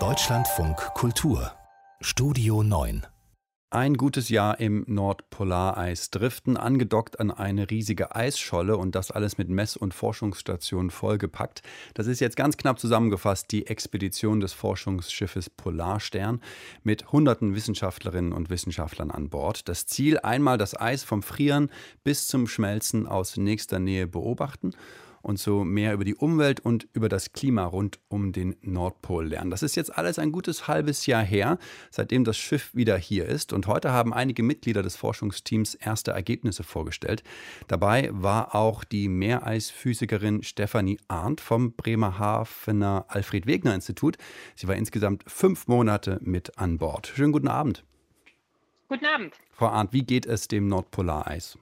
Deutschlandfunk Kultur Studio 9 ein gutes Jahr im Nordpolareis driften, angedockt an eine riesige Eisscholle und das alles mit Mess- und Forschungsstationen vollgepackt. Das ist jetzt ganz knapp zusammengefasst die Expedition des Forschungsschiffes Polarstern mit hunderten Wissenschaftlerinnen und Wissenschaftlern an Bord. Das Ziel einmal das Eis vom Frieren bis zum Schmelzen aus nächster Nähe beobachten und so mehr über die Umwelt und über das Klima rund um den Nordpol lernen. Das ist jetzt alles ein gutes halbes Jahr her, seitdem das Schiff wieder hier ist. Und heute haben einige Mitglieder des Forschungsteams erste Ergebnisse vorgestellt. Dabei war auch die Meereisphysikerin Stefanie Arndt vom Bremerhavener Alfred Wegener Institut. Sie war insgesamt fünf Monate mit an Bord. Schönen guten Abend. Guten Abend. Frau Arndt, wie geht es dem Nordpolareis?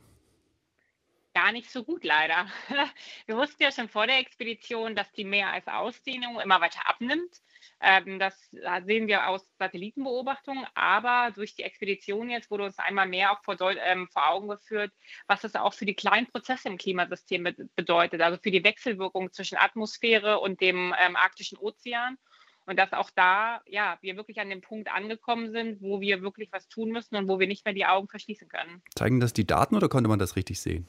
Gar nicht so gut leider. Wir wussten ja schon vor der Expedition, dass die Meereisausdehnung immer weiter abnimmt. Ähm, das sehen wir aus Satellitenbeobachtungen, aber durch die Expedition jetzt wurde uns einmal mehr auch vor, ähm, vor Augen geführt, was das auch für die kleinen Prozesse im Klimasystem bedeutet, also für die Wechselwirkung zwischen Atmosphäre und dem ähm, arktischen Ozean. Und dass auch da, ja, wir wirklich an dem Punkt angekommen sind, wo wir wirklich was tun müssen und wo wir nicht mehr die Augen verschließen können. Zeigen das die Daten oder konnte man das richtig sehen?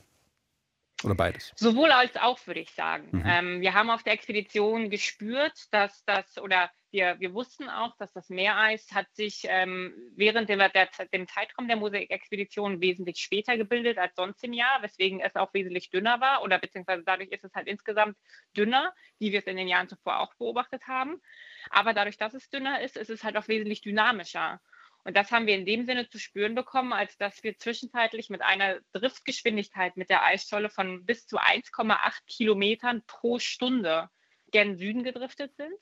Oder beides? Sowohl als auch, würde ich sagen. Mhm. Ähm, wir haben auf der Expedition gespürt, dass das, oder wir, wir wussten auch, dass das Meereis hat sich ähm, während dem, der, dem Zeitraum der Mosaik-Expedition wesentlich später gebildet als sonst im Jahr, weswegen es auch wesentlich dünner war oder beziehungsweise dadurch ist es halt insgesamt dünner, wie wir es in den Jahren zuvor auch beobachtet haben. Aber dadurch, dass es dünner ist, ist es halt auch wesentlich dynamischer. Und das haben wir in dem Sinne zu spüren bekommen, als dass wir zwischenzeitlich mit einer Driftgeschwindigkeit mit der Eisscholle von bis zu 1,8 Kilometern pro Stunde gen Süden gedriftet sind.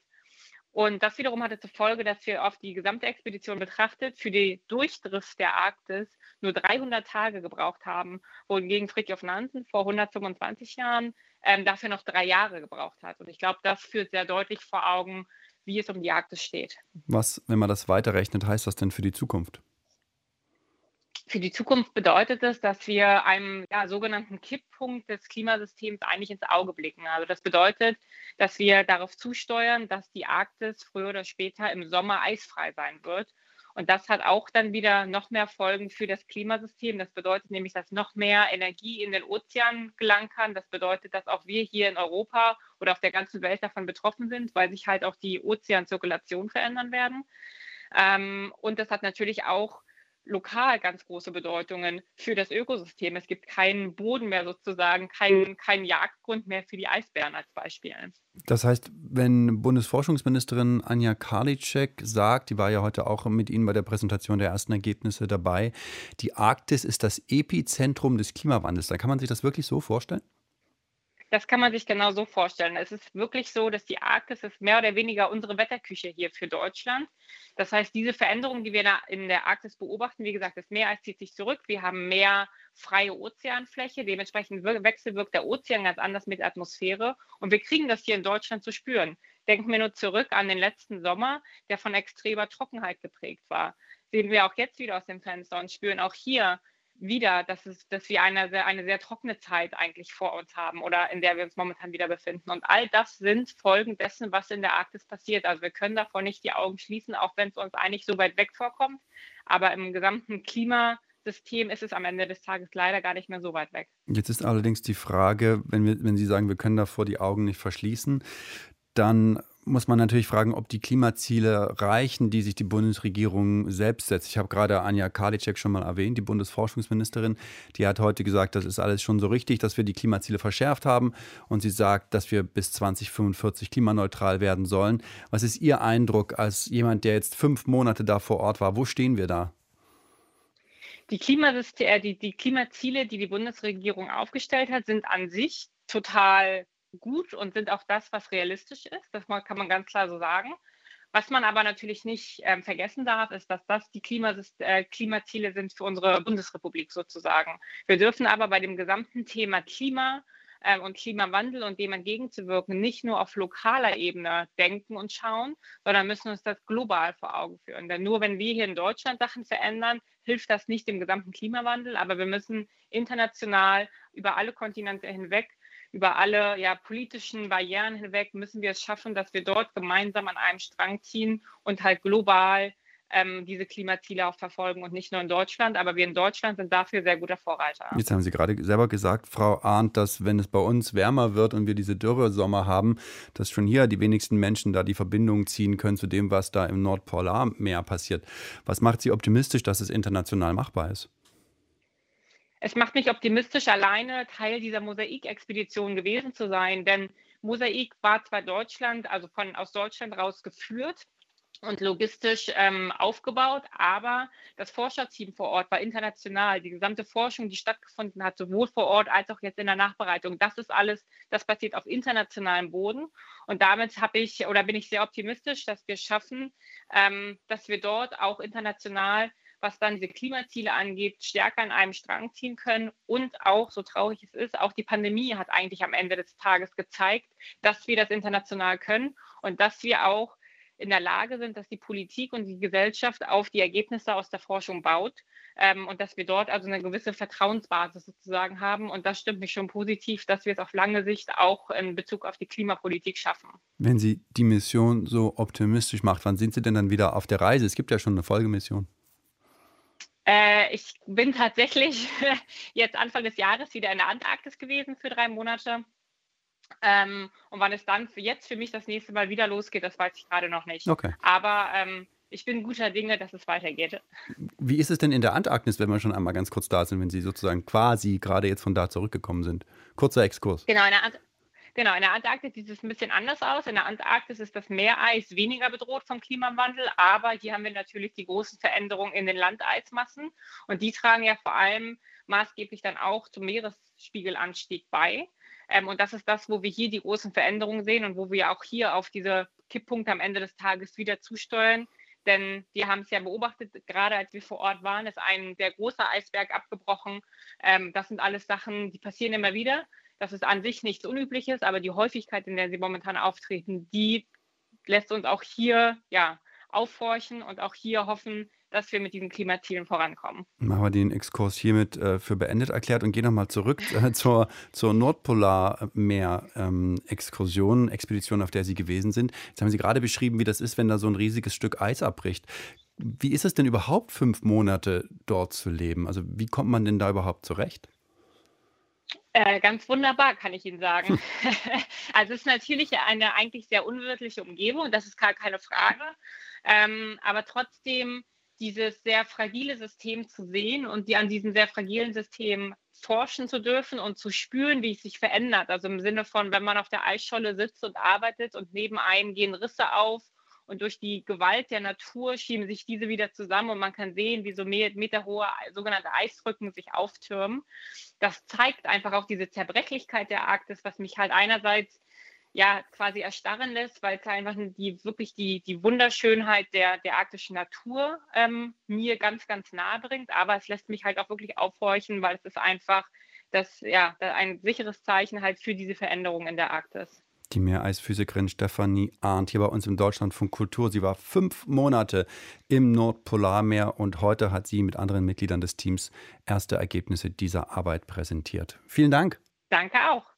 Und das wiederum hatte zur Folge, dass wir auf die gesamte Expedition betrachtet für die Durchdrift der Arktis nur 300 Tage gebraucht haben, wohingegen Fridtjof Nansen vor 125 Jahren ähm, dafür noch drei Jahre gebraucht hat. Und ich glaube, das führt sehr deutlich vor Augen, wie es um die Arktis steht. Was, wenn man das weiterrechnet, heißt das denn für die Zukunft? Für die Zukunft bedeutet es, dass wir einem ja, sogenannten Kipppunkt des Klimasystems eigentlich ins Auge blicken. Also das bedeutet, dass wir darauf zusteuern, dass die Arktis früher oder später im Sommer eisfrei sein wird und das hat auch dann wieder noch mehr Folgen für das Klimasystem. Das bedeutet nämlich, dass noch mehr Energie in den Ozean gelangen kann. Das bedeutet, dass auch wir hier in Europa oder auf der ganzen Welt davon betroffen sind, weil sich halt auch die Ozeanzirkulation verändern werden. Ähm, und das hat natürlich auch lokal ganz große Bedeutungen für das Ökosystem. Es gibt keinen Boden mehr sozusagen, keinen, keinen Jagdgrund mehr für die Eisbären als Beispiel. Das heißt, wenn Bundesforschungsministerin Anja Karliczek sagt, die war ja heute auch mit Ihnen bei der Präsentation der ersten Ergebnisse dabei, die Arktis ist das Epizentrum des Klimawandels, da kann man sich das wirklich so vorstellen? Das kann man sich genau so vorstellen. Es ist wirklich so, dass die Arktis ist mehr oder weniger unsere Wetterküche hier für Deutschland. Das heißt, diese Veränderungen, die wir in der Arktis beobachten, wie gesagt, das Meereis zieht sich zurück. Wir haben mehr freie Ozeanfläche. Dementsprechend wechselwirkt der Ozean ganz anders mit Atmosphäre. Und wir kriegen das hier in Deutschland zu spüren. Denken wir nur zurück an den letzten Sommer, der von extremer Trockenheit geprägt war. Sehen wir auch jetzt wieder aus dem Fenster und spüren auch hier wieder, dass, es, dass wir eine sehr, eine sehr trockene Zeit eigentlich vor uns haben oder in der wir uns momentan wieder befinden. Und all das sind Folgen dessen, was in der Arktis passiert. Also wir können davor nicht die Augen schließen, auch wenn es uns eigentlich so weit weg vorkommt. Aber im gesamten Klimasystem ist es am Ende des Tages leider gar nicht mehr so weit weg. Jetzt ist allerdings die Frage, wenn, wir, wenn Sie sagen, wir können davor die Augen nicht verschließen, dann muss man natürlich fragen, ob die Klimaziele reichen, die sich die Bundesregierung selbst setzt. Ich habe gerade Anja Karliczek schon mal erwähnt, die Bundesforschungsministerin. Die hat heute gesagt, das ist alles schon so richtig, dass wir die Klimaziele verschärft haben. Und sie sagt, dass wir bis 2045 klimaneutral werden sollen. Was ist Ihr Eindruck als jemand, der jetzt fünf Monate da vor Ort war? Wo stehen wir da? Die, Klimasystem, die, die Klimaziele, die die Bundesregierung aufgestellt hat, sind an sich total gut und sind auch das, was realistisch ist. Das kann man ganz klar so sagen. Was man aber natürlich nicht ähm, vergessen darf, ist, dass das die Klimas äh, Klimaziele sind für unsere Bundesrepublik sozusagen. Wir dürfen aber bei dem gesamten Thema Klima äh, und Klimawandel und dem entgegenzuwirken nicht nur auf lokaler Ebene denken und schauen, sondern müssen uns das global vor Augen führen. Denn nur wenn wir hier in Deutschland Sachen verändern, hilft das nicht dem gesamten Klimawandel, aber wir müssen international über alle Kontinente hinweg über alle ja, politischen Barrieren hinweg müssen wir es schaffen, dass wir dort gemeinsam an einem Strang ziehen und halt global ähm, diese Klimaziele auch verfolgen und nicht nur in Deutschland. Aber wir in Deutschland sind dafür sehr guter Vorreiter. Jetzt haben Sie gerade selber gesagt, Frau Arndt, dass wenn es bei uns wärmer wird und wir diese Dürresommer haben, dass schon hier die wenigsten Menschen da die Verbindung ziehen können zu dem, was da im Nordpolarmeer passiert. Was macht Sie optimistisch, dass es international machbar ist? Es macht mich optimistisch, alleine Teil dieser Mosaikexpedition gewesen zu sein, denn Mosaik war zwar Deutschland, also von aus Deutschland raus geführt, und logistisch ähm, aufgebaut, aber das Forscherteam vor Ort war international. Die gesamte Forschung, die stattgefunden hat, sowohl vor Ort als auch jetzt in der Nachbereitung, das ist alles, das passiert auf internationalem Boden. Und damit habe ich oder bin ich sehr optimistisch, dass wir schaffen, ähm, dass wir dort auch international was dann diese Klimaziele angeht, stärker an einem Strang ziehen können. Und auch, so traurig es ist, auch die Pandemie hat eigentlich am Ende des Tages gezeigt, dass wir das international können und dass wir auch in der Lage sind, dass die Politik und die Gesellschaft auf die Ergebnisse aus der Forschung baut ähm, und dass wir dort also eine gewisse Vertrauensbasis sozusagen haben. Und das stimmt mich schon positiv, dass wir es auf lange Sicht auch in Bezug auf die Klimapolitik schaffen. Wenn Sie die Mission so optimistisch macht, wann sind Sie denn dann wieder auf der Reise? Es gibt ja schon eine Folgemission. Äh, ich bin tatsächlich jetzt Anfang des Jahres wieder in der Antarktis gewesen für drei Monate. Ähm, und wann es dann für jetzt für mich das nächste Mal wieder losgeht, das weiß ich gerade noch nicht. Okay. Aber ähm, ich bin guter Dinge, dass es weitergeht. Wie ist es denn in der Antarktis, wenn wir schon einmal ganz kurz da sind, wenn Sie sozusagen quasi gerade jetzt von da zurückgekommen sind? Kurzer Exkurs. Genau, in der, Ant genau, in der Antarktis sieht es ein bisschen anders aus. In der Antarktis ist das Meereis weniger bedroht vom Klimawandel, aber hier haben wir natürlich die großen Veränderungen in den Landeismassen und die tragen ja vor allem maßgeblich dann auch zum Meeresspiegelanstieg bei. Ähm, und das ist das, wo wir hier die großen Veränderungen sehen und wo wir auch hier auf diese Kipppunkte am Ende des Tages wieder zusteuern. Denn wir haben es ja beobachtet, gerade als wir vor Ort waren, ist ein sehr großer Eisberg abgebrochen. Ähm, das sind alles Sachen, die passieren immer wieder. Das ist an sich nichts Unübliches, aber die Häufigkeit, in der sie momentan auftreten, die lässt uns auch hier ja, aufhorchen und auch hier hoffen, dass wir mit diesen Klimazielen vorankommen. Machen wir den Exkurs hiermit äh, für beendet erklärt und gehen nochmal zurück äh, zur, zur Nordpolarmeer-Exkursion, ähm, Expedition, auf der Sie gewesen sind. Jetzt haben Sie gerade beschrieben, wie das ist, wenn da so ein riesiges Stück Eis abbricht. Wie ist es denn überhaupt, fünf Monate dort zu leben? Also wie kommt man denn da überhaupt zurecht? Äh, ganz wunderbar, kann ich Ihnen sagen. also es ist natürlich eine eigentlich sehr unwirtliche Umgebung, das ist gar keine Frage. Ähm, aber trotzdem dieses sehr fragile System zu sehen und die an diesem sehr fragilen System forschen zu dürfen und zu spüren, wie es sich verändert. Also im Sinne von, wenn man auf der Eisscholle sitzt und arbeitet und neben einem gehen Risse auf und durch die Gewalt der Natur schieben sich diese wieder zusammen und man kann sehen, wie so meterhohe sogenannte Eisrücken sich auftürmen. Das zeigt einfach auch diese Zerbrechlichkeit der Arktis, was mich halt einerseits ja quasi erstarren lässt, weil es einfach die wirklich die, die Wunderschönheit der, der arktischen Natur ähm, mir ganz, ganz nahe bringt. Aber es lässt mich halt auch wirklich aufhorchen, weil es ist einfach das, ja, ein sicheres Zeichen halt für diese Veränderung in der Arktis. Die Meereisphysikerin Stefanie Arndt hier bei uns im Deutschlandfunk Kultur. Sie war fünf Monate im Nordpolarmeer und heute hat sie mit anderen Mitgliedern des Teams erste Ergebnisse dieser Arbeit präsentiert. Vielen Dank. Danke auch.